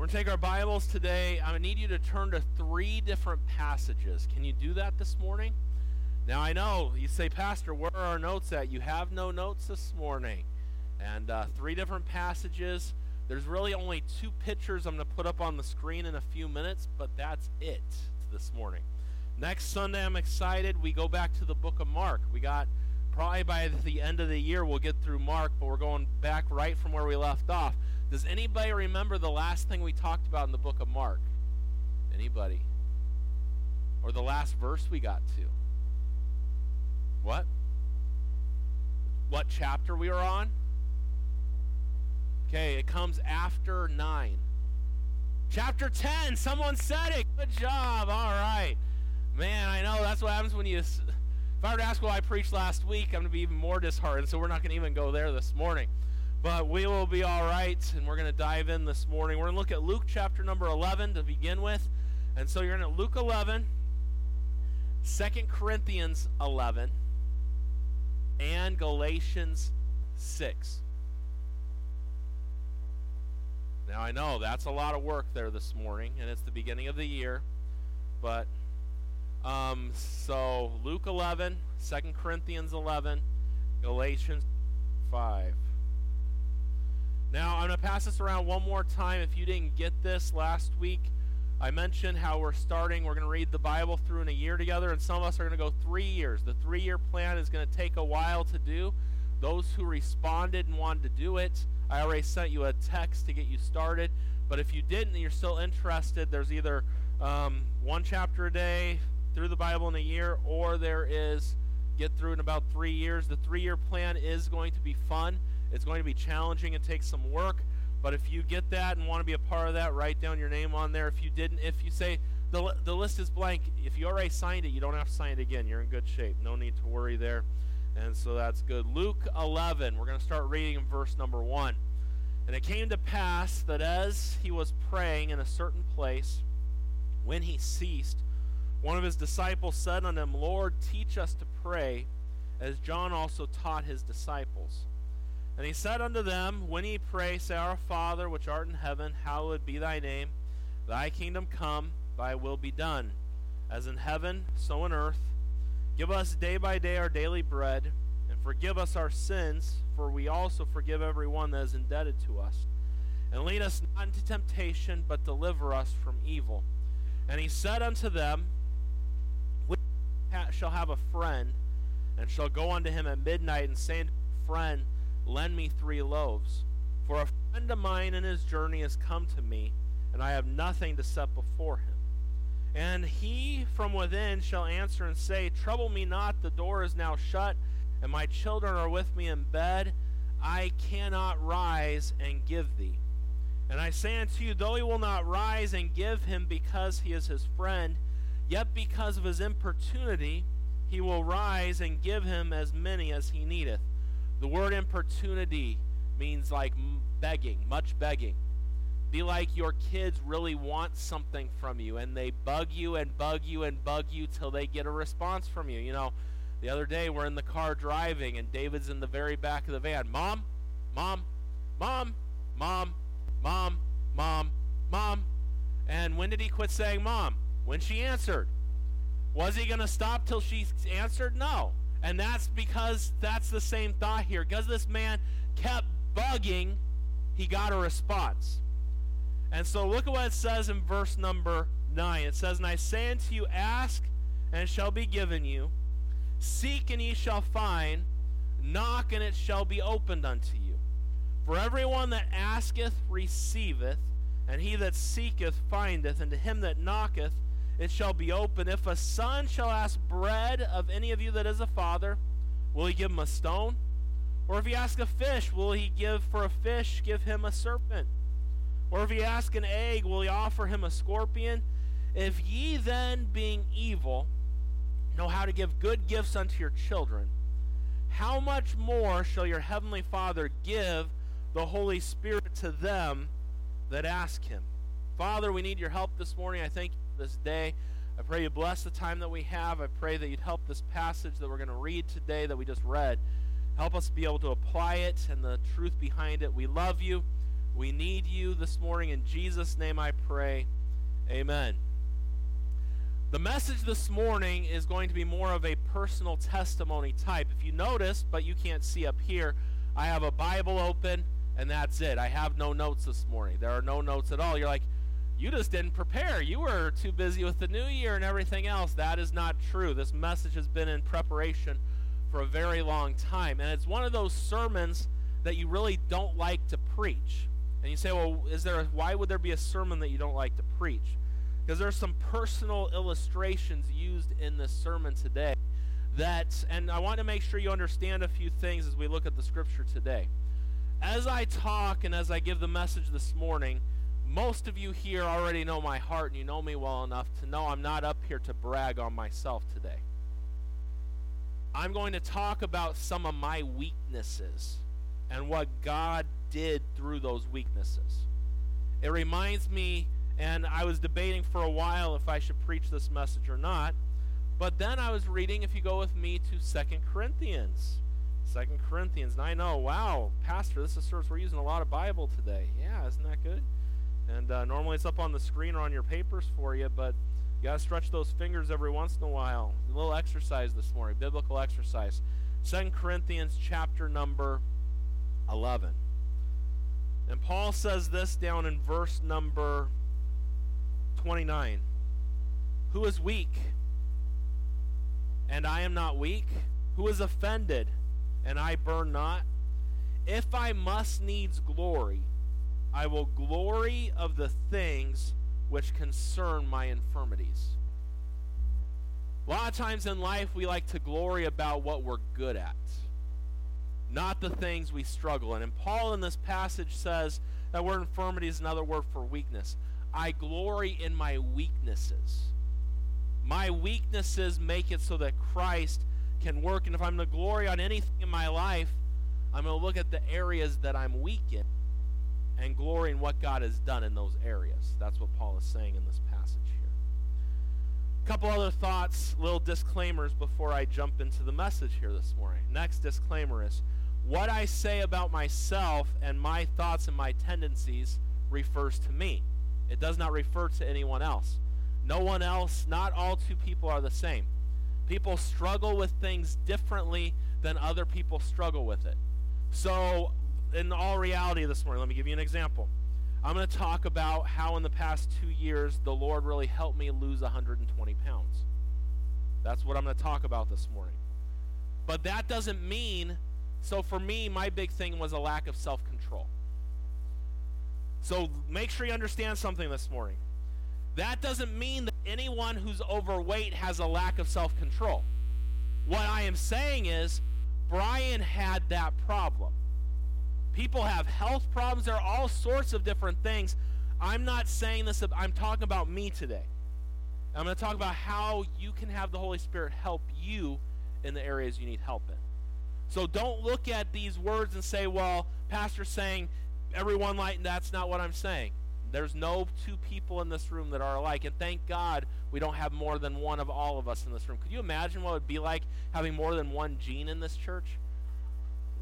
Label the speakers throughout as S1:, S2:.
S1: We're going to take our Bibles today. To need you to turn to three different passages. Can you do that this morning? Now, I know you say, Pastor, where are our notes at? You have no notes this morning. And uh, three different passages. There's really only two pictures I'm going to put up on the screen in a few minutes, but that's it this morning. Next Sunday, I'm excited. We go back to the book of Mark. We got probably by the end of the year, we'll get through Mark, but we're going back right from where we left off. Does anybody remember the last thing we talked about in the book of Mark? Anybody? Or the last verse we got to? What? What chapter we were on? Okay, it comes after 9. Chapter 10. Someone said it. Good job. All right. Man, I know that's what happens when you. If I were to ask what I preached last week, I'm going to be even more disheartened, so we're not going to even go there this morning. But we will be all right, and we're going to dive in this morning. We're going to look at Luke chapter number 11 to begin with. And so you're in at Luke 11, 2 Corinthians 11, and Galatians 6. Now I know that's a lot of work there this morning, and it's the beginning of the year. But um, so Luke 11, 2 Corinthians 11, Galatians 5. Now, I'm going to pass this around one more time. If you didn't get this last week, I mentioned how we're starting. We're going to read the Bible through in a year together, and some of us are going to go three years. The three year plan is going to take a while to do. Those who responded and wanted to do it, I already sent you a text to get you started. But if you didn't and you're still interested, there's either um, one chapter a day through the Bible in a year, or there is get through in about three years. The three year plan is going to be fun. It's going to be challenging and take some work. But if you get that and want to be a part of that, write down your name on there. If you didn't, if you say the, the list is blank, if you already signed it, you don't have to sign it again. You're in good shape. No need to worry there. And so that's good. Luke 11, we're going to start reading in verse number 1. And it came to pass that as he was praying in a certain place, when he ceased, one of his disciples said unto him, Lord, teach us to pray, as John also taught his disciples. And he said unto them, When ye pray, say, Our Father, which art in heaven, hallowed be thy name. Thy kingdom come, thy will be done, as in heaven, so in earth. Give us day by day our daily bread, and forgive us our sins, for we also forgive every one that is indebted to us. And lead us not into temptation, but deliver us from evil. And he said unto them, Which shall have a friend, and shall go unto him at midnight, and say Friend, lend me three loaves. For a friend of mine in his journey has come to me, and I have nothing to set before him. And he from within shall answer and say, Trouble me not, the door is now shut, and my children are with me in bed. I cannot rise and give thee. And I say unto you, though he will not rise and give him because he is his friend, yet because of his importunity, he will rise and give him as many as he needeth. The word importunity means like begging, much begging. Be like your kids really want something from you and they bug you and bug you and bug you till they get a response from you. You know, the other day we're in the car driving and David's in the very back of the van. Mom, mom, mom, mom, mom, mom, mom. And when did he quit saying mom? When she answered. Was he going to stop till she answered? No. And that's because that's the same thought here. Because this man kept bugging, he got a response. And so look at what it says in verse number 9. It says, And I say unto you, ask, and it shall be given you. Seek, and ye shall find. Knock, and it shall be opened unto you. For everyone that asketh receiveth, and he that seeketh findeth, and to him that knocketh it shall be open. If a son shall ask bread of any of you that is a father, will he give him a stone? Or if he ask a fish, will he give for a fish, give him a serpent? Or if he ask an egg, will he offer him a scorpion? If ye then, being evil, know how to give good gifts unto your children, how much more shall your heavenly Father give the Holy Spirit to them that ask him? Father, we need your help this morning. I thank you this day. I pray you bless the time that we have. I pray that you'd help this passage that we're going to read today that we just read. Help us be able to apply it and the truth behind it. We love you. We need you this morning. In Jesus' name I pray. Amen. The message this morning is going to be more of a personal testimony type. If you notice, but you can't see up here, I have a Bible open and that's it. I have no notes this morning. There are no notes at all. You're like, you just didn't prepare. You were too busy with the new year and everything else. That is not true. This message has been in preparation for a very long time. And it's one of those sermons that you really don't like to preach. And you say, well, is there a, why would there be a sermon that you don't like to preach? Because there's some personal illustrations used in this sermon today that, and I want to make sure you understand a few things as we look at the scripture today. As I talk and as I give the message this morning, most of you here already know my heart and you know me well enough to know I'm not up here to brag on myself today. I'm going to talk about some of my weaknesses and what God did through those weaknesses. It reminds me, and I was debating for a while if I should preach this message or not, but then I was reading, if you go with me to Second Corinthians. Second Corinthians, and I know, wow, Pastor, this is service we're using a lot of Bible today. Yeah, isn't that good? And uh, normally it's up on the screen or on your papers for you, but you got to stretch those fingers every once in a while. A little exercise this morning, biblical exercise. Second Corinthians chapter number 11. And Paul says this down in verse number 29. Who is weak? And I am not weak. Who is offended? And I burn not. If I must needs glory, I will glory of the things which concern my infirmities. A lot of times in life, we like to glory about what we're good at, not the things we struggle in. And Paul in this passage says that word infirmity is another word for weakness. I glory in my weaknesses. My weaknesses make it so that Christ can work. And if I'm going to glory on anything in my life, I'm going to look at the areas that I'm weak in and glory in what God has done in those areas. That's what Paul is saying in this passage here. A couple other thoughts, little disclaimers before I jump into the message here this morning. Next disclaimer is what I say about myself and my thoughts and my tendencies refers to me. It does not refer to anyone else. No one else, not all two people are the same. People struggle with things differently than other people struggle with it. So in all reality this morning, let me give you an example. I'm going to talk about how in the past two years the Lord really helped me lose 120 pounds. That's what I'm going to talk about this morning. But that doesn't mean, so for me, my big thing was a lack of self control. So make sure you understand something this morning. That doesn't mean that anyone who's overweight has a lack of self control. What I am saying is, Brian had that problem. People have health problems. There are all sorts of different things. I'm not saying this, I'm talking about me today. I'm going to talk about how you can have the Holy Spirit help you in the areas you need help in. So don't look at these words and say, well, Pastor's saying everyone like, that's not what I'm saying. There's no two people in this room that are alike. And thank God we don't have more than one of all of us in this room. Could you imagine what it would be like having more than one Gene in this church?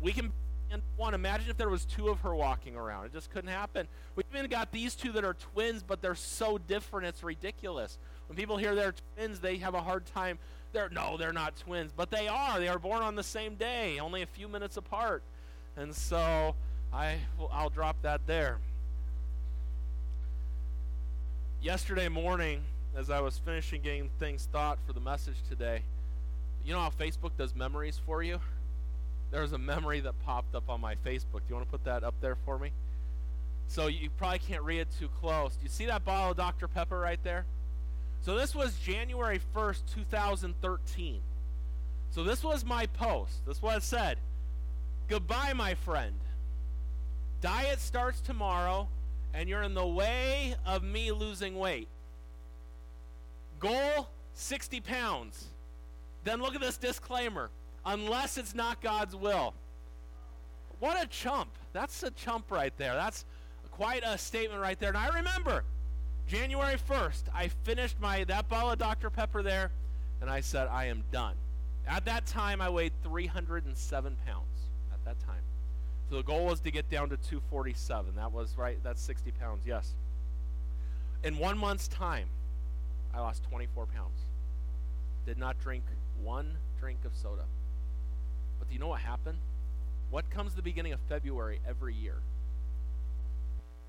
S1: We can and one. Imagine if there was two of her walking around. It just couldn't happen. We even got these two that are twins, but they're so different. It's ridiculous. When people hear they're twins, they have a hard time. They're no, they're not twins, but they are. They are born on the same day, only a few minutes apart. And so I, I'll drop that there. Yesterday morning, as I was finishing getting things thought for the message today, you know how Facebook does memories for you? There was a memory that popped up on my Facebook. Do you want to put that up there for me? So you probably can't read it too close. Do you see that bottle of Dr. Pepper right there? So this was January 1st, 2013. So this was my post. This it said. Goodbye, my friend. Diet starts tomorrow, and you're in the way of me losing weight. Goal 60 pounds. Then look at this disclaimer unless it's not God's will. What a chump. That's a chump right there. That's quite a statement right there. And I remember January 1st, I finished my that bottle of Dr. Pepper there, and I said, I am done. At that time, I weighed 307 pounds. At that time. So the goal was to get down to 247. That was right. That's 60 pounds. Yes. In one month's time, I lost 24 pounds. Did not drink one drink of soda. But do you know what happened? What comes the beginning of February every year?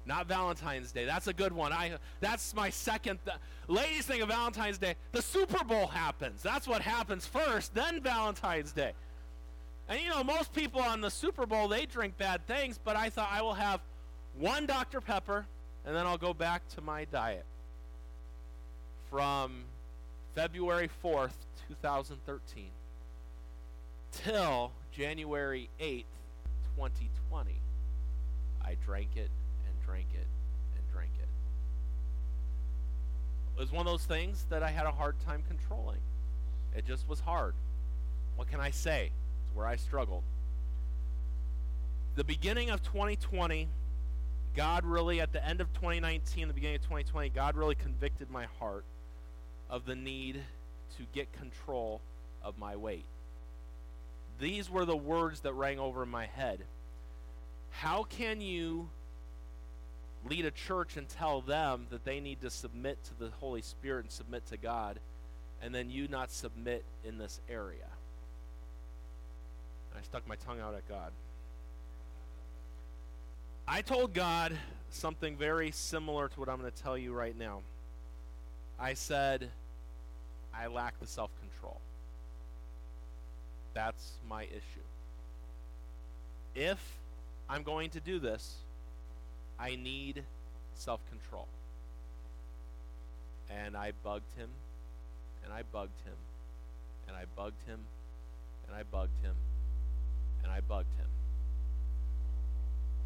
S1: Not Valentine's Day. That's a good one. I that's my second th- ladies thing of Valentine's Day. The Super Bowl happens. That's what happens first, then Valentine's Day. And you know, most people on the Super Bowl they drink bad things, but I thought I will have one Dr. Pepper and then I'll go back to my diet. From February 4th, 2013 till January 8th, 2020, I drank it and drank it and drank it. It was one of those things that I had a hard time controlling. It just was hard. What can I say? It's where I struggled. The beginning of 2020, God really, at the end of 2019, the beginning of 2020, God really convicted my heart of the need to get control of my weight. These were the words that rang over my head. How can you lead a church and tell them that they need to submit to the Holy Spirit and submit to God, and then you not submit in this area? I stuck my tongue out at God. I told God something very similar to what I'm going to tell you right now. I said, I lack the self control. That's my issue. If I'm going to do this, I need self control. And I bugged him, and I bugged him, and I bugged him, and I bugged him, and I bugged him.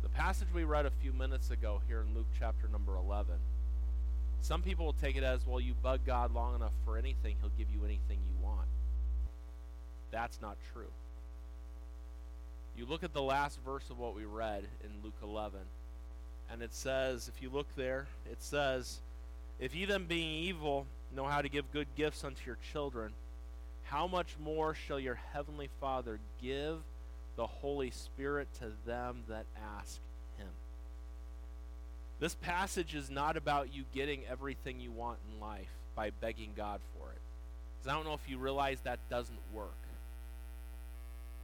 S1: The passage we read a few minutes ago here in Luke chapter number 11, some people will take it as, well, you bug God long enough for anything, he'll give you anything you want. That's not true. You look at the last verse of what we read in Luke 11, and it says, if you look there, it says, If ye then being evil know how to give good gifts unto your children, how much more shall your heavenly Father give the Holy Spirit to them that ask him? This passage is not about you getting everything you want in life by begging God for it. Because I don't know if you realize that doesn't work.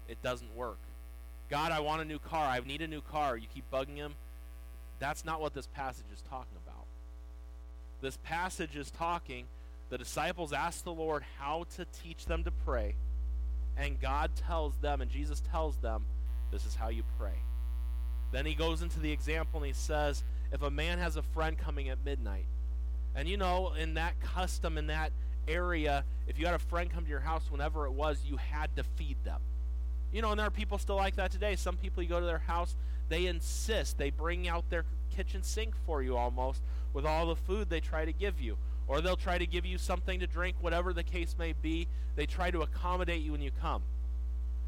S1: It doesn't work. God, I want a new car. I need a new car. You keep bugging him. That's not what this passage is talking about. This passage is talking, the disciples ask the Lord how to teach them to pray, and God tells them, and Jesus tells them, this is how you pray. Then he goes into the example and he says, if a man has a friend coming at midnight, and you know, in that custom, in that area, if you had a friend come to your house whenever it was, you had to feed them. You know, and there are people still like that today. Some people, you go to their house, they insist. They bring out their kitchen sink for you almost with all the food they try to give you. Or they'll try to give you something to drink, whatever the case may be. They try to accommodate you when you come.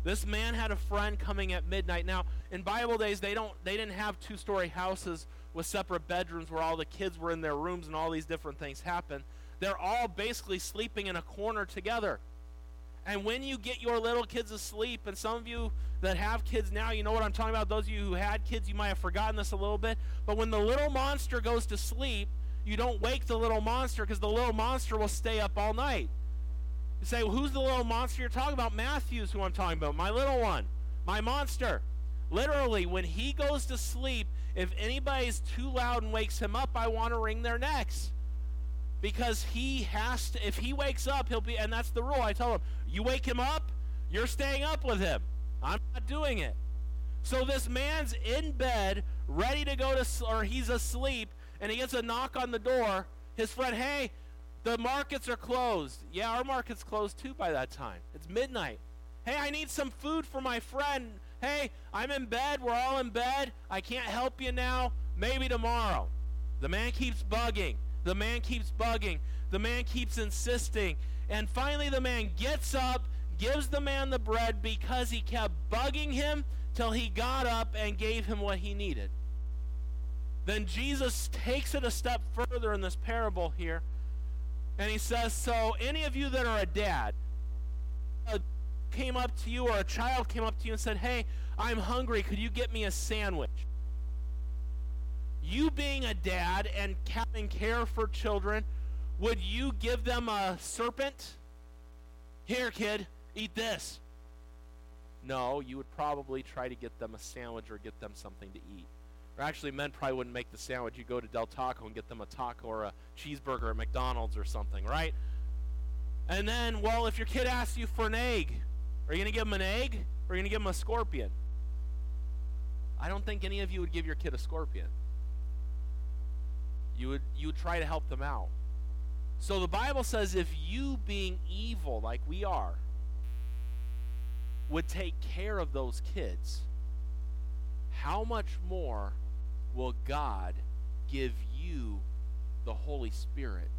S1: This man had a friend coming at midnight. Now, in Bible days, they don't they didn't have two-story houses with separate bedrooms where all the kids were in their rooms and all these different things happen. They're all basically sleeping in a corner together. And when you get your little kids asleep, and some of you that have kids now, you know what I'm talking about. Those of you who had kids, you might have forgotten this a little bit. But when the little monster goes to sleep, you don't wake the little monster because the little monster will stay up all night. You say, well, who's the little monster you're talking about? Matthew's who I'm talking about. My little one. My monster. Literally, when he goes to sleep, if anybody's too loud and wakes him up, I want to wring their necks because he has to if he wakes up he'll be and that's the rule. I tell him you wake him up you're staying up with him. I'm not doing it. So this man's in bed ready to go to or he's asleep and he gets a knock on the door. His friend hey the markets are closed. Yeah our market's closed too by that time. It's midnight. Hey i need some food for my friend. Hey i'm in bed. We're all in bed. I can't help you now. Maybe tomorrow. The man keeps bugging the man keeps bugging. The man keeps insisting. And finally, the man gets up, gives the man the bread because he kept bugging him till he got up and gave him what he needed. Then Jesus takes it a step further in this parable here. And he says, So, any of you that are a dad, came up to you or a child came up to you and said, Hey, I'm hungry. Could you get me a sandwich? You being a dad and having care for children, would you give them a serpent? Here, kid, eat this. No, you would probably try to get them a sandwich or get them something to eat. Or actually, men probably wouldn't make the sandwich. You go to Del Taco and get them a taco or a cheeseburger at McDonald's or something, right? And then, well, if your kid asks you for an egg, are you going to give them an egg or are you going to give them a scorpion? I don't think any of you would give your kid a scorpion. You would you would try to help them out. So the Bible says if you being evil like we are would take care of those kids, how much more will God give you the Holy Spirit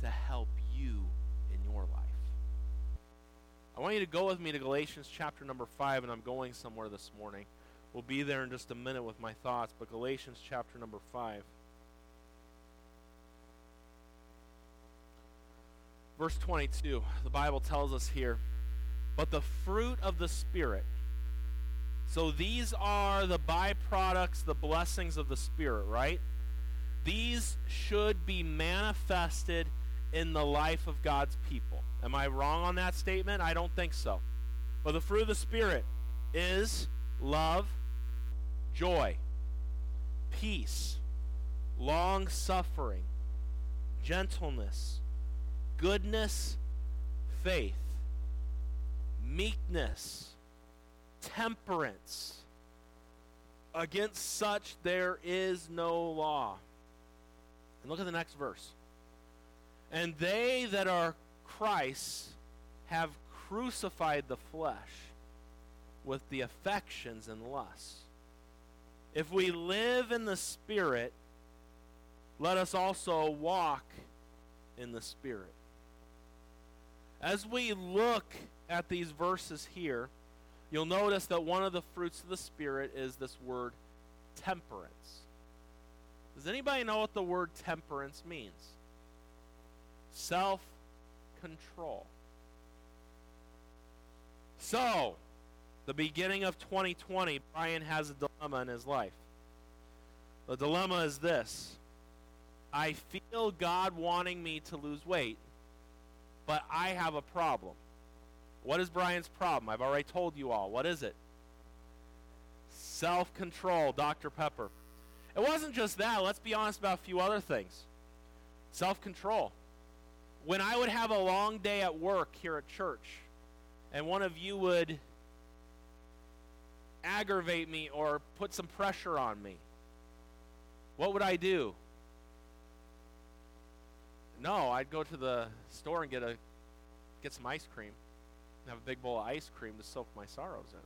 S1: to help you in your life? I want you to go with me to Galatians chapter number 5, and I'm going somewhere this morning. We'll be there in just a minute with my thoughts, but Galatians chapter number 5. Verse 22, the Bible tells us here, but the fruit of the Spirit. So these are the byproducts, the blessings of the Spirit, right? These should be manifested in the life of God's people. Am I wrong on that statement? I don't think so. But the fruit of the Spirit is love, joy, peace, long suffering, gentleness, goodness, faith, meekness, temperance. Against such there is no law. And look at the next verse. And they that are Christ's have crucified the flesh with the affections and lusts. If we live in the Spirit, let us also walk in the Spirit. As we look at these verses here, you'll notice that one of the fruits of the Spirit is this word temperance. Does anybody know what the word temperance means? Self control. So, the beginning of 2020, Brian has a dilemma in his life. The dilemma is this I feel God wanting me to lose weight, but I have a problem. What is Brian's problem? I've already told you all. What is it? Self control, Dr. Pepper. It wasn't just that. Let's be honest about a few other things. Self control. When I would have a long day at work here at church, and one of you would aggravate me or put some pressure on me, what would I do? No, I'd go to the store and get a get some ice cream. And Have a big bowl of ice cream to soak my sorrows in.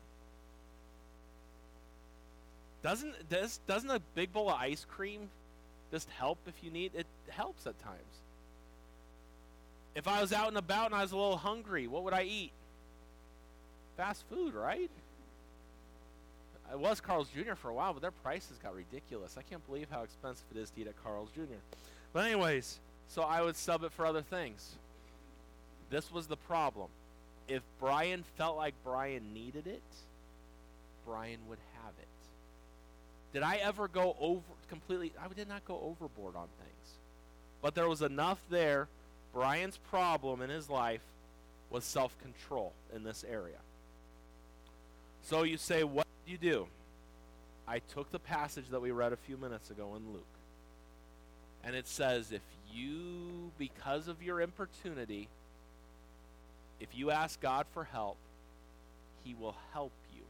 S1: Doesn't does doesn't a big bowl of ice cream just help if you need it helps at times. If I was out and about and I was a little hungry, what would I eat? Fast food, right? I was Carl's Jr. for a while, but their prices got ridiculous. I can't believe how expensive it is to eat at Carl's Jr. But anyways, so I would sub it for other things. This was the problem. If Brian felt like Brian needed it, Brian would have it. Did I ever go over completely? I did not go overboard on things. But there was enough there. Brian's problem in his life was self control in this area. So you say, what did you do? I took the passage that we read a few minutes ago in Luke. And it says, if you, because of your importunity, if you ask God for help, He will help you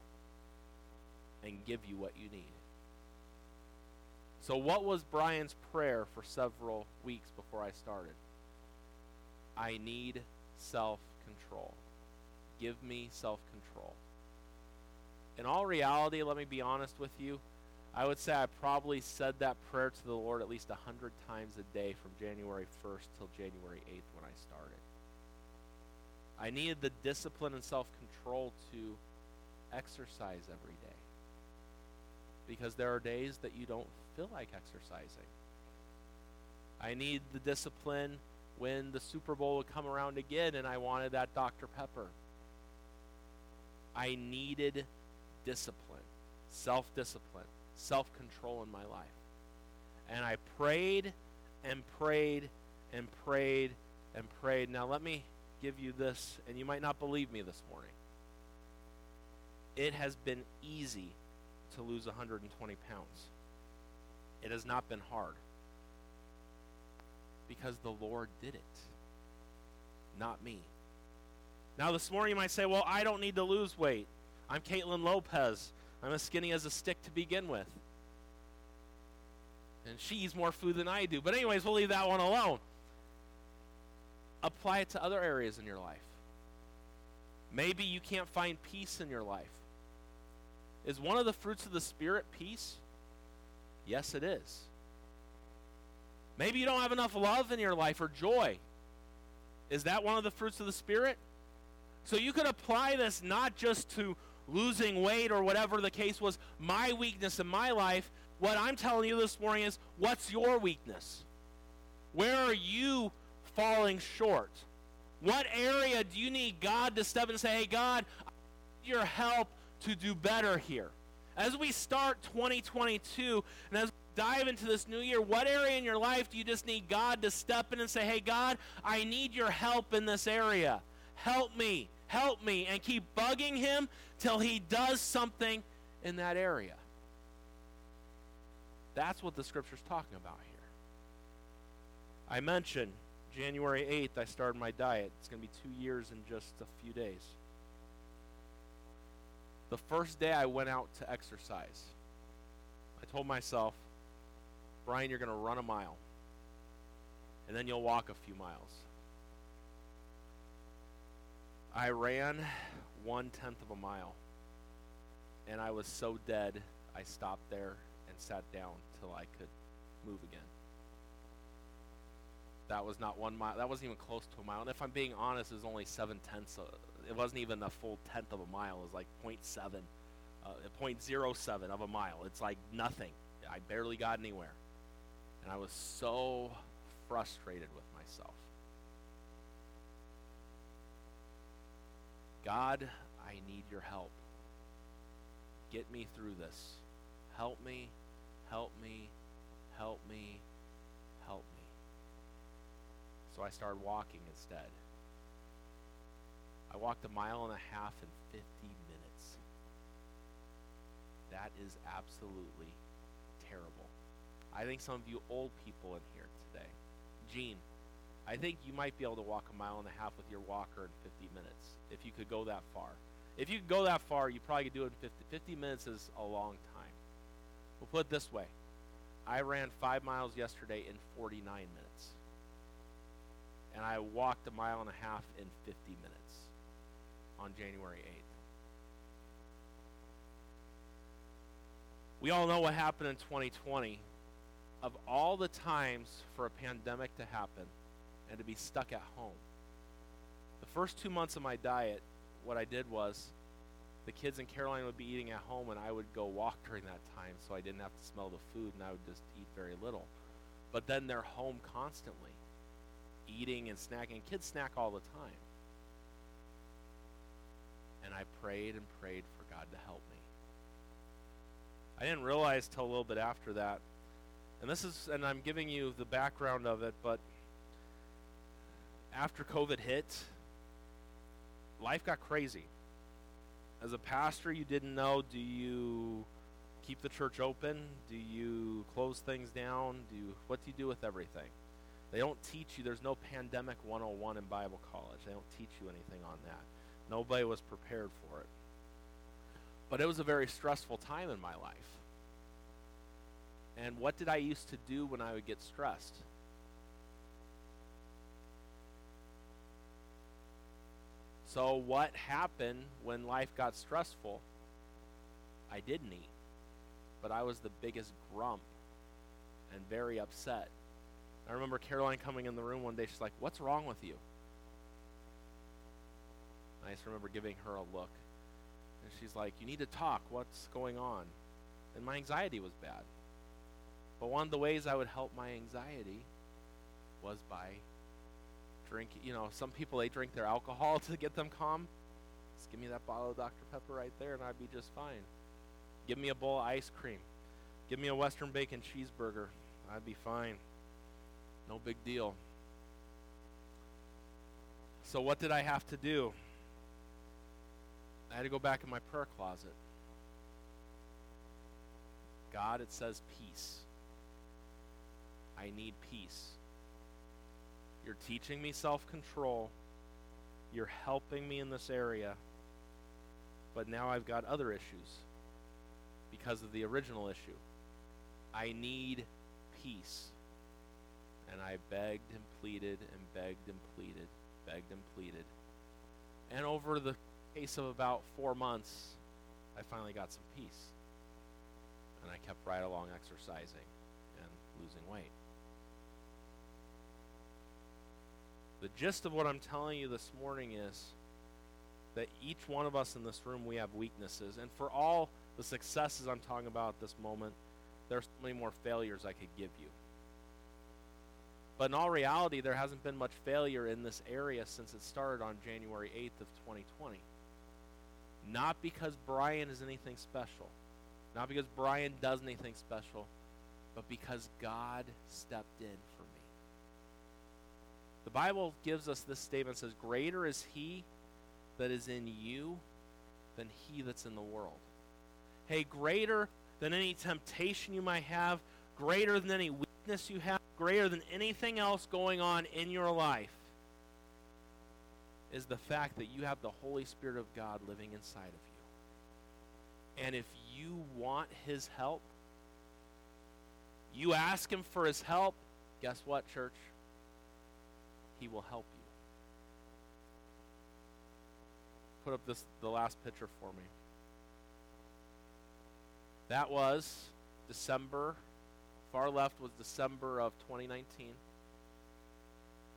S1: and give you what you need. So, what was Brian's prayer for several weeks before I started? I need self control. Give me self control. In all reality, let me be honest with you, I would say I probably said that prayer to the Lord at least a hundred times a day from January 1st till January 8th when I started. I needed the discipline and self control to exercise every day. Because there are days that you don't feel like exercising. I need the discipline when the Super Bowl would come around again and I wanted that Dr. Pepper. I needed discipline, self discipline, self control in my life. And I prayed and prayed and prayed and prayed. Now, let me give you this, and you might not believe me this morning. It has been easy to lose 120 pounds. It has not been hard because the Lord did it, not me. Now, this morning you might say, Well, I don't need to lose weight. I'm Caitlin Lopez. I'm as skinny as a stick to begin with. And she eats more food than I do. But, anyways, we'll leave that one alone. Apply it to other areas in your life. Maybe you can't find peace in your life. Is one of the fruits of the Spirit peace? Yes, it is. Maybe you don't have enough love in your life or joy. Is that one of the fruits of the Spirit? So you could apply this not just to losing weight or whatever the case was, my weakness in my life. What I'm telling you this morning is what's your weakness? Where are you falling short? What area do you need God to step in and say, hey, God, I need your help to do better here? As we start 2022 and as we dive into this new year, what area in your life do you just need God to step in and say, hey, God, I need your help in this area? Help me, help me, and keep bugging Him till He does something in that area. That's what the Scripture's talking about here. I mentioned January 8th, I started my diet. It's going to be two years in just a few days. The first day I went out to exercise, I told myself, Brian, you're going to run a mile, and then you'll walk a few miles. I ran one tenth of a mile, and I was so dead, I stopped there and sat down till I could move again. That was not one mile. That wasn't even close to a mile. And if I'm being honest, it was only seven tenths. Of, it wasn't even a full tenth of a mile. It was like 0.7, uh, 0.07 of a mile. It's like nothing. I barely got anywhere. And I was so frustrated with myself. God, I need your help. Get me through this. Help me, help me, help me, help me. So I started walking instead. I walked a mile and a half in 50 minutes. That is absolutely terrible. I think some of you old people in here today, Gene, I think you might be able to walk a mile and a half with your walker in 50 minutes if you could go that far. If you could go that far, you probably could do it in 50. 50 minutes is a long time. We'll put it this way I ran five miles yesterday in 49 minutes. And I walked a mile and a half in 50 minutes on January 8th. We all know what happened in 2020. Of all the times for a pandemic to happen and to be stuck at home, the first two months of my diet, what I did was the kids in Caroline would be eating at home and I would go walk during that time so I didn't have to smell the food and I would just eat very little. But then they're home constantly, eating and snacking. Kids snack all the time. And I prayed and prayed for God to help me. I didn't realize till a little bit after that. And this is, and I'm giving you the background of it, but after COVID hit, life got crazy. As a pastor, you didn't know do you keep the church open? Do you close things down? Do you, what do you do with everything? They don't teach you. There's no pandemic 101 in Bible college. They don't teach you anything on that. Nobody was prepared for it. But it was a very stressful time in my life. And what did I used to do when I would get stressed? So, what happened when life got stressful? I didn't eat, but I was the biggest grump and very upset. I remember Caroline coming in the room one day. She's like, What's wrong with you? I just remember giving her a look. And she's like, You need to talk. What's going on? And my anxiety was bad. But one of the ways I would help my anxiety was by drink. You know, some people they drink their alcohol to get them calm. Just give me that bottle of Dr. Pepper right there, and I'd be just fine. Give me a bowl of ice cream. Give me a Western bacon cheeseburger. I'd be fine. No big deal. So, what did I have to do? I had to go back in my prayer closet. God, it says peace. I need peace. You're teaching me self control. You're helping me in this area. But now I've got other issues because of the original issue. I need peace. And I begged and pleaded and begged and pleaded, begged and pleaded. And over the case of about four months, I finally got some peace. And I kept right along exercising and losing weight. The gist of what I'm telling you this morning is that each one of us in this room, we have weaknesses. And for all the successes I'm talking about at this moment, there's so many more failures I could give you. But in all reality, there hasn't been much failure in this area since it started on January 8th of 2020. Not because Brian is anything special, not because Brian does anything special, but because God stepped in for me. The Bible gives us this statement says, Greater is he that is in you than he that's in the world. Hey, greater than any temptation you might have, greater than any weakness you have, greater than anything else going on in your life is the fact that you have the Holy Spirit of God living inside of you. And if you want His help, you ask Him for His help, guess what, church? He will help you. Put up this the last picture for me. That was December. Far left was December of 2019.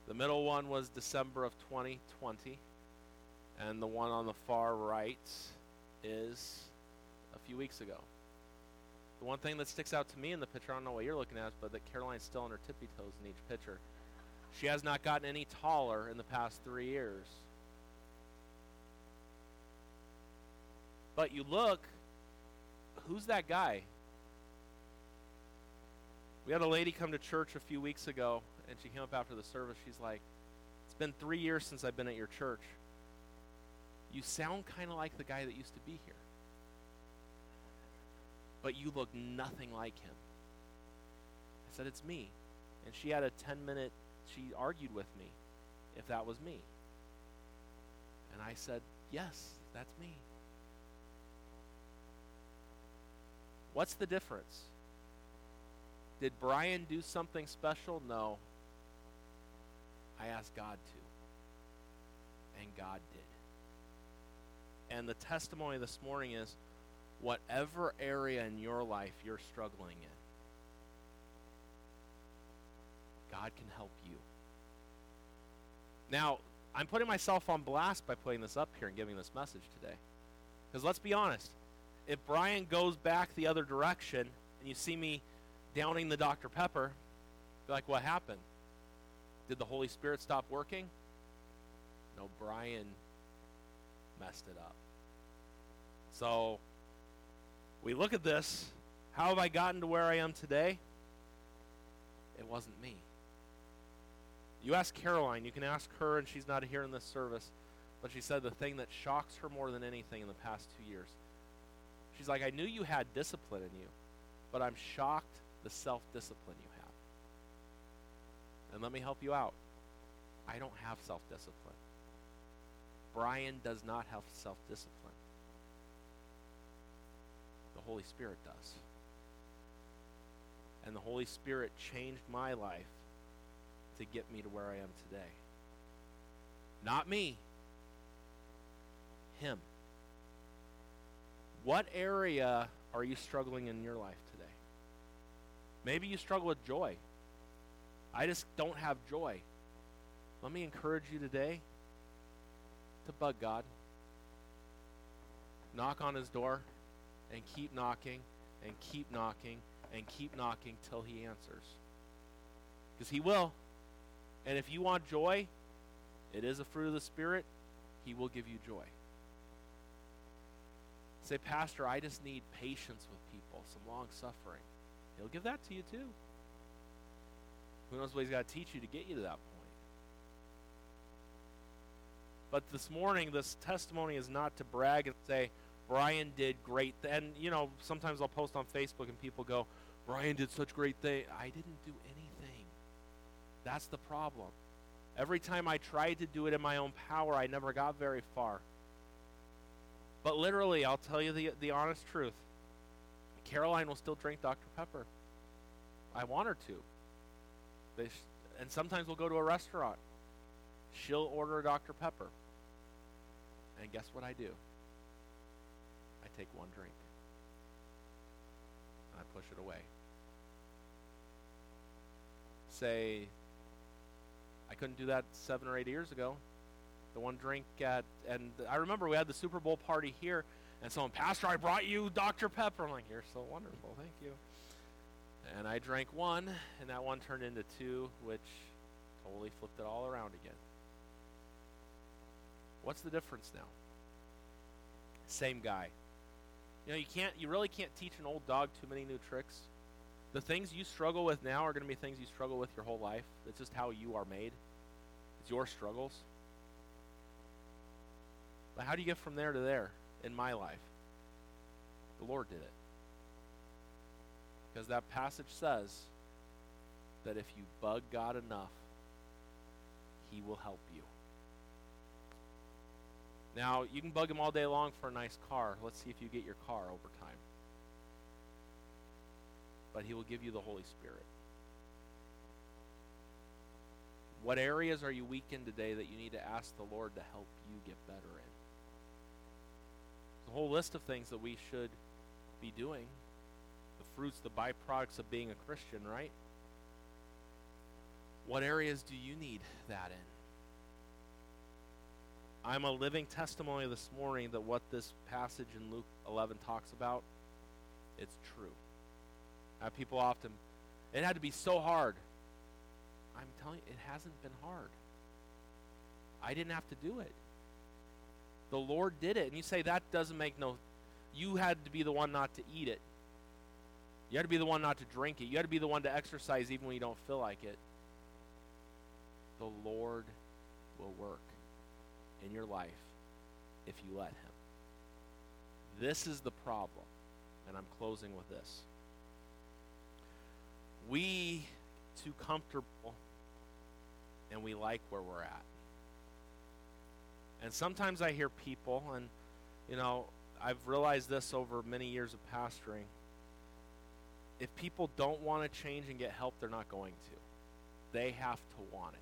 S1: The middle one was December of 2020. And the one on the far right is a few weeks ago. The one thing that sticks out to me in the picture, I don't know what you're looking at, but that Caroline's still on her tippy toes in each picture. She has not gotten any taller in the past three years. But you look, who's that guy? We had a lady come to church a few weeks ago, and she came up after the service. She's like, It's been three years since I've been at your church. You sound kind of like the guy that used to be here. But you look nothing like him. I said, It's me. And she had a 10 minute, she argued with me if that was me. And I said, Yes, that's me. What's the difference? Did Brian do something special? No. I asked God to. And God did. And the testimony this morning is whatever area in your life you're struggling in, God can help you. Now, I'm putting myself on blast by putting this up here and giving this message today. Because let's be honest, if Brian goes back the other direction and you see me downing the Dr. Pepper, be like, what happened? Did the Holy Spirit stop working? No, Brian messed it up. So we look at this. How have I gotten to where I am today? It wasn't me. You ask Caroline, you can ask her, and she's not here in this service, but she said the thing that shocks her more than anything in the past two years. She's like, I knew you had discipline in you, but I'm shocked the self discipline you have. And let me help you out. I don't have self discipline. Brian does not have self discipline. The Holy Spirit does. And the Holy Spirit changed my life to get me to where I am today. Not me, Him. What area are you struggling in your life today? Maybe you struggle with joy. I just don't have joy. Let me encourage you today to bug God. Knock on his door and keep knocking and keep knocking and keep knocking till he answers. Because he will. And if you want joy, it is a fruit of the Spirit, he will give you joy. Say, Pastor, I just need patience with people, some long suffering. He'll give that to you too. Who knows what he's got to teach you to get you to that point? But this morning, this testimony is not to brag and say, Brian did great. Th-. And, you know, sometimes I'll post on Facebook and people go, Brian did such great thing. I didn't do anything. That's the problem. Every time I tried to do it in my own power, I never got very far. But literally, I'll tell you the, the honest truth. Caroline will still drink Dr. Pepper. I want her to. Sh- and sometimes we'll go to a restaurant. She'll order Dr. Pepper. And guess what I do? I take one drink. And I push it away. Say, couldn't do that seven or eight years ago. The one drink at, and I remember we had the Super Bowl party here, and someone, Pastor, I brought you Dr. Pepper. I'm like, you're so wonderful. Thank you. And I drank one, and that one turned into two, which totally flipped it all around again. What's the difference now? Same guy. You know, you can't you really can't teach an old dog too many new tricks. The things you struggle with now are going to be things you struggle with your whole life. That's just how you are made. It's your struggles. But how do you get from there to there in my life? The Lord did it. Because that passage says that if you bug God enough, He will help you. Now, you can bug Him all day long for a nice car. Let's see if you get your car over time. But He will give you the Holy Spirit. What areas are you weak in today that you need to ask the Lord to help you get better in? There's a whole list of things that we should be doing The fruits, the byproducts of being a Christian, right? What areas do you need that in? I'm a living testimony this morning that what this passage in Luke 11 talks about, it's true. Have people often, it had to be so hard. I'm telling you, it hasn't been hard. I didn't have to do it. The Lord did it. And you say that doesn't make no, you had to be the one not to eat it. You had to be the one not to drink it. You had to be the one to exercise even when you don't feel like it. The Lord will work in your life if you let Him. This is the problem. And I'm closing with this. We too comfortable and we like where we're at. And sometimes I hear people, and you know, I've realized this over many years of pastoring if people don't want to change and get help, they're not going to. They have to want it.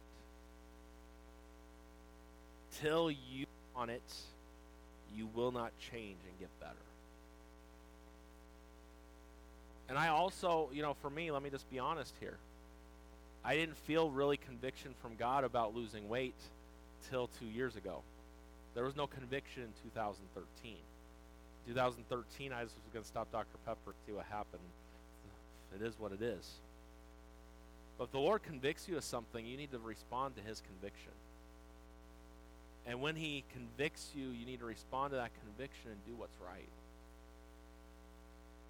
S1: Till you want it, you will not change and get better. And I also, you know, for me, let me just be honest here. I didn't feel really conviction from God about losing weight till two years ago. There was no conviction in 2013. 2013, I was going to stop Dr. Pepper and see what happened. It is what it is. But if the Lord convicts you of something, you need to respond to his conviction. And when he convicts you, you need to respond to that conviction and do what's right.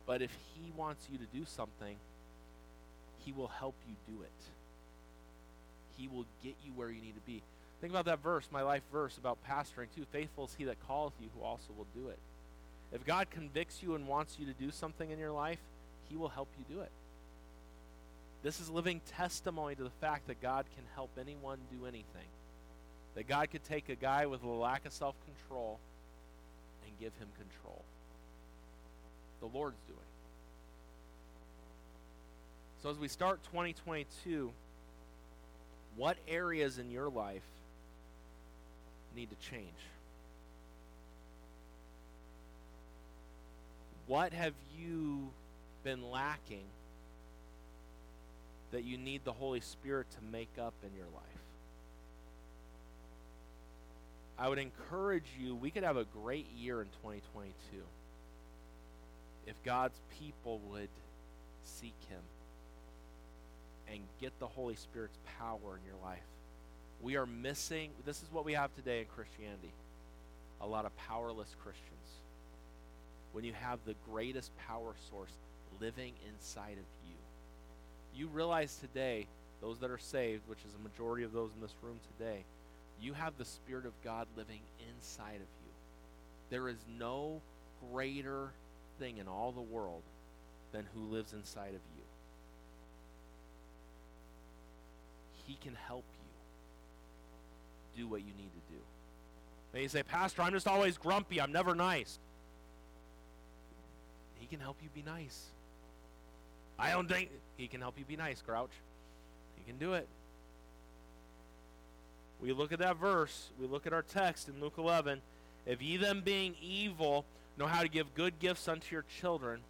S1: But if he wants you to do something, he will help you do it. He will get you where you need to be. Think about that verse, my life verse about pastoring too. Faithful is he that calleth you who also will do it. If God convicts you and wants you to do something in your life, he will help you do it. This is living testimony to the fact that God can help anyone do anything. That God could take a guy with a lack of self control and give him control. The Lord's doing. So, as we start 2022, what areas in your life need to change? What have you been lacking that you need the Holy Spirit to make up in your life. I would encourage you, we could have a great year in 2022 if God's people would seek Him and get the Holy Spirit's power in your life. We are missing, this is what we have today in Christianity a lot of powerless Christians. when you have the greatest power source living inside of you. You realize today, those that are saved, which is a majority of those in this room today, you have the Spirit of God living inside of you. There is no greater thing in all the world than who lives inside of you. He can help you do what you need to do. You say, Pastor, I'm just always grumpy. I'm never nice. He can help you be nice. I don't think he can help you be nice, Grouch. He can do it. We look at that verse, we look at our text in Luke 11. If ye then being evil know how to give good gifts unto your children,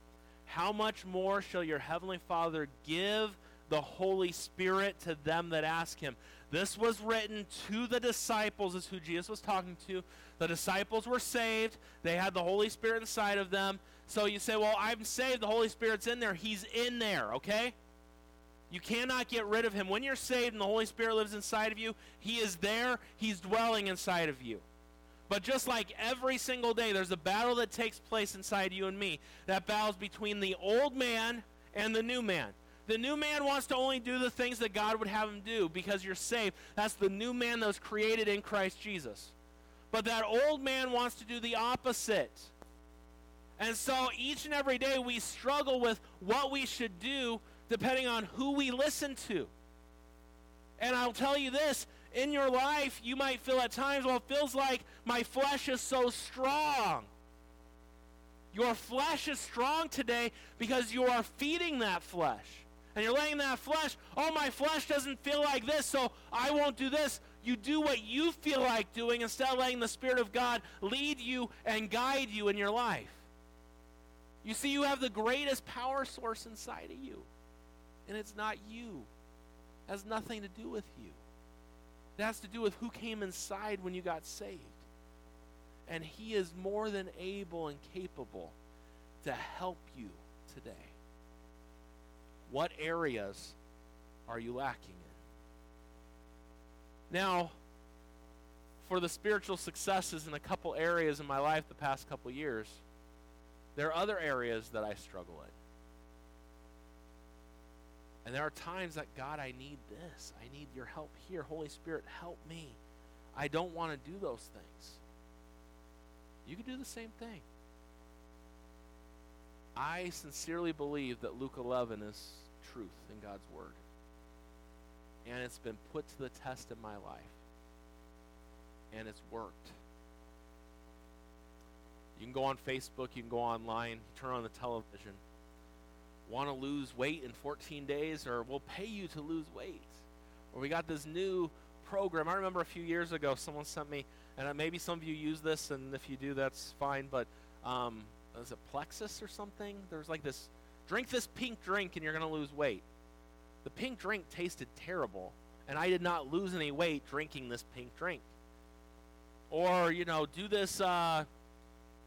S1: how much more shall your heavenly Father give the Holy Spirit to them that ask him? This was written to the disciples, is who Jesus was talking to. The disciples were saved, they had the Holy Spirit inside of them. So you say, Well, I'm saved, the Holy Spirit's in there. He's in there, okay? You cannot get rid of him. When you're saved and the Holy Spirit lives inside of you, he is there, he's dwelling inside of you. But just like every single day, there's a battle that takes place inside you and me. That battle's between the old man and the new man. The new man wants to only do the things that God would have him do because you're saved. That's the new man that was created in Christ Jesus. But that old man wants to do the opposite. And so each and every day we struggle with what we should do depending on who we listen to. And I'll tell you this in your life, you might feel at times, well, it feels like my flesh is so strong. Your flesh is strong today because you are feeding that flesh. And you're letting that flesh, oh, my flesh doesn't feel like this, so I won't do this. You do what you feel like doing instead of letting the Spirit of God lead you and guide you in your life. You see, you have the greatest power source inside of you. And it's not you. It has nothing to do with you. It has to do with who came inside when you got saved. And He is more than able and capable to help you today. What areas are you lacking in? Now, for the spiritual successes in a couple areas in my life the past couple years, there are other areas that I struggle in. And there are times that, God, I need this. I need your help here. Holy Spirit, help me. I don't want to do those things. You can do the same thing. I sincerely believe that Luke 11 is truth in God's Word. And it's been put to the test in my life. And it's worked. You can go on Facebook, you can go online, turn on the television want to lose weight in 14 days or we'll pay you to lose weight. Or we got this new program. I remember a few years ago someone sent me, and maybe some of you use this, and if you do, that's fine, but um, was it Plexus or something? There's like this drink this pink drink and you're going to lose weight. The pink drink tasted terrible, and I did not lose any weight drinking this pink drink. Or, you know, do this, uh,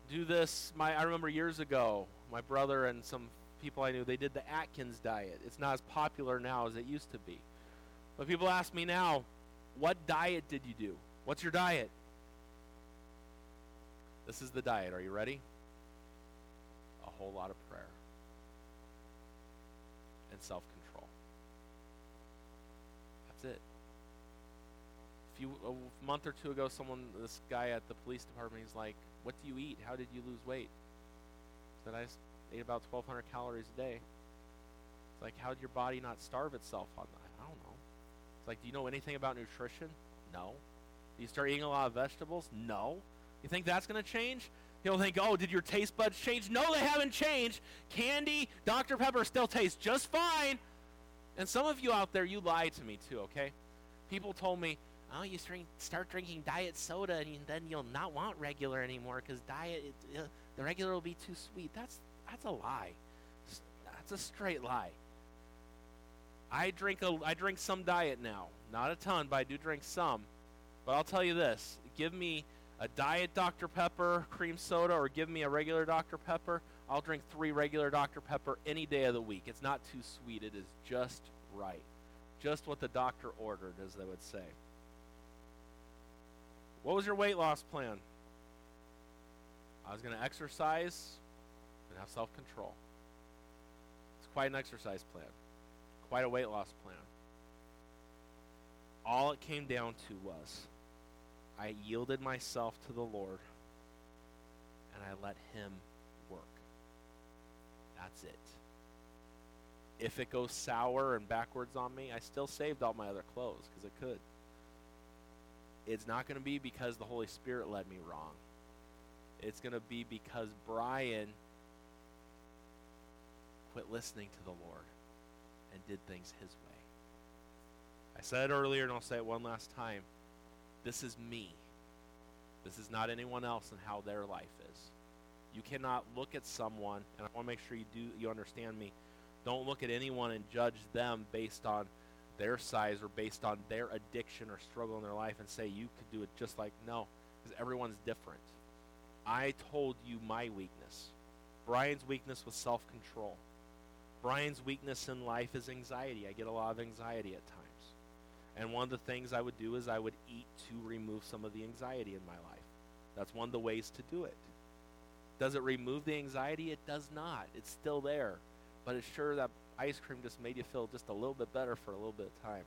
S1: do this. My, I remember years ago, my brother and some people I knew, they did the Atkins diet. It's not as popular now as it used to be. But people ask me now, what diet did you do? What's your diet? This is the diet. Are you ready? Whole lot of prayer and self control. That's it. A few a month or two ago, someone, this guy at the police department, he's like, "What do you eat? How did you lose weight?" I said, "I ate about 1,200 calories a day. It's like, how did your body not starve itself on that? I don't know. It's like, do you know anything about nutrition? No. Do you start eating a lot of vegetables? No. You think that's going to change? You'll think, oh, did your taste buds change? No, they haven't changed. Candy, Dr. Pepper still tastes just fine. And some of you out there, you lied to me too, okay? People told me, oh, you start drinking diet soda and then you'll not want regular anymore because diet, uh, the regular will be too sweet. That's that's a lie. That's a straight lie. I drink a I drink some diet now. Not a ton, but I do drink some. But I'll tell you this, give me a diet Dr. Pepper cream soda or give me a regular Dr. Pepper, I'll drink 3 regular Dr. Pepper any day of the week. It's not too sweet. It is just right. Just what the doctor ordered, as they would say. What was your weight loss plan? I was going to exercise and have self control. It's quite an exercise plan, quite a weight loss plan. All it came down to was I yielded myself to the Lord and I let Him work. That's it. If it goes sour and backwards on me, I still saved all my other clothes because it could. It's not going to be because the Holy Spirit led me wrong. It's going to be because Brian quit listening to the Lord and did things his way. I said it earlier and I'll say it one last time. This is me. This is not anyone else and how their life is. You cannot look at someone, and I want to make sure you do you understand me. Don't look at anyone and judge them based on their size or based on their addiction or struggle in their life and say you could do it just like no, because everyone's different. I told you my weakness. Brian's weakness was self-control. Brian's weakness in life is anxiety. I get a lot of anxiety at times. And one of the things I would do is I would eat to remove some of the anxiety in my life. That's one of the ways to do it. Does it remove the anxiety? It does not. It's still there. But it's sure that ice cream just made you feel just a little bit better for a little bit of time.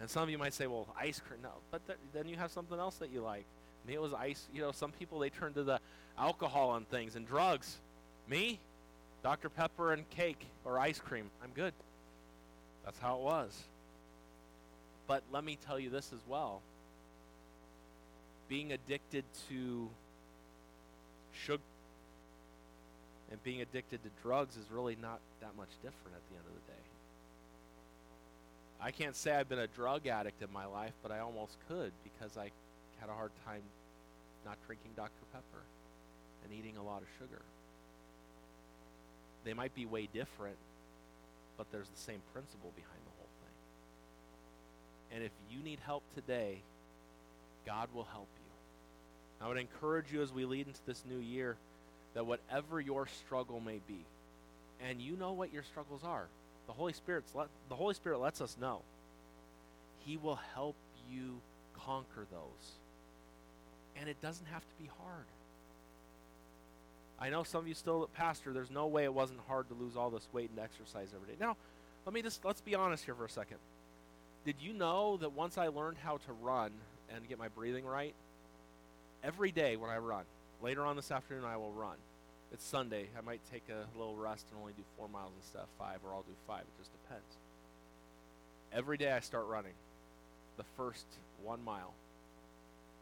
S1: And some of you might say, well, ice cream, no. But th- then you have something else that you like. Me, it was ice. You know, some people, they turn to the alcohol on things and drugs. Me, Dr. Pepper and cake or ice cream. I'm good. That's how it was. But let me tell you this as well. Being addicted to sugar and being addicted to drugs is really not that much different at the end of the day. I can't say I've been a drug addict in my life, but I almost could because I had a hard time not drinking Dr. Pepper and eating a lot of sugar. They might be way different, but there's the same principle behind. And if you need help today, God will help you. I would encourage you as we lead into this new year that whatever your struggle may be, and you know what your struggles are, the Holy Spirit's let, the Holy Spirit lets us know. He will help you conquer those. And it doesn't have to be hard. I know some of you still, Pastor, there's no way it wasn't hard to lose all this weight and exercise every day. Now, let me just, let's be honest here for a second. Did you know that once I learned how to run and get my breathing right, every day when I run, Later on this afternoon, I will run. It's Sunday. I might take a little rest and only do four miles instead of five, or I'll do five. It just depends. Every day I start running. The first one mile,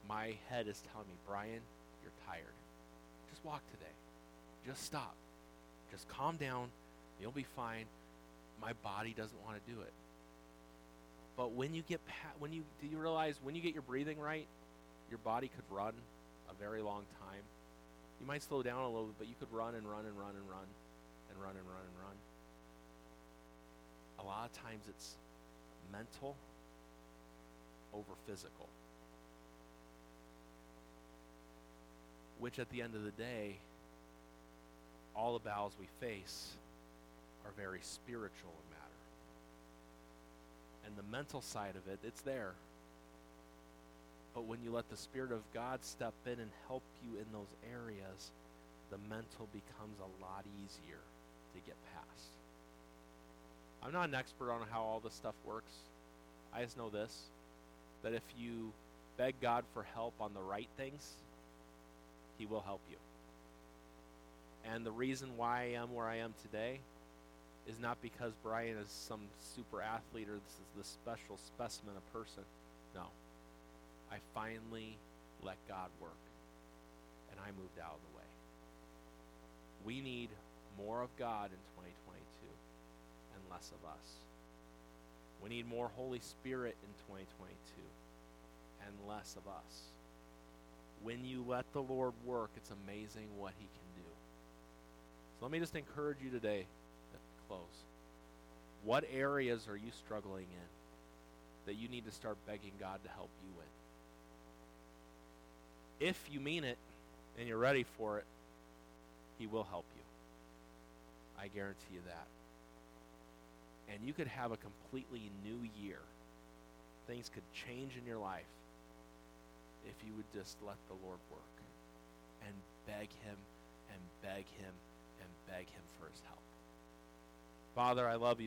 S1: my head is telling me, Brian, you're tired. Just walk today. Just stop. Just calm down. You'll be fine. My body doesn't want to do it. But when you get pa- when you do you realize when you get your breathing right, your body could run a very long time. You might slow down a little bit, but you could run and run and run and run and run and run and run. A lot of times it's mental over physical. Which at the end of the day, all the battles we face are very spiritual. And the mental side of it, it's there. But when you let the Spirit of God step in and help you in those areas, the mental becomes a lot easier to get past. I'm not an expert on how all this stuff works. I just know this that if you beg God for help on the right things, He will help you. And the reason why I am where I am today is not because Brian is some super athlete or this is the special specimen of person. No. I finally let God work and I moved out of the way. We need more of God in 2022 and less of us. We need more Holy Spirit in 2022 and less of us. When you let the Lord work, it's amazing what He can do. So let me just encourage you today close. What areas are you struggling in that you need to start begging God to help you in? if you mean it and you're ready for it, He will help you. I guarantee you that. And you could have a completely new year. Things could change in your life if you would just let the Lord work and beg Him and beg Him and beg Him for His help. Father, I love you.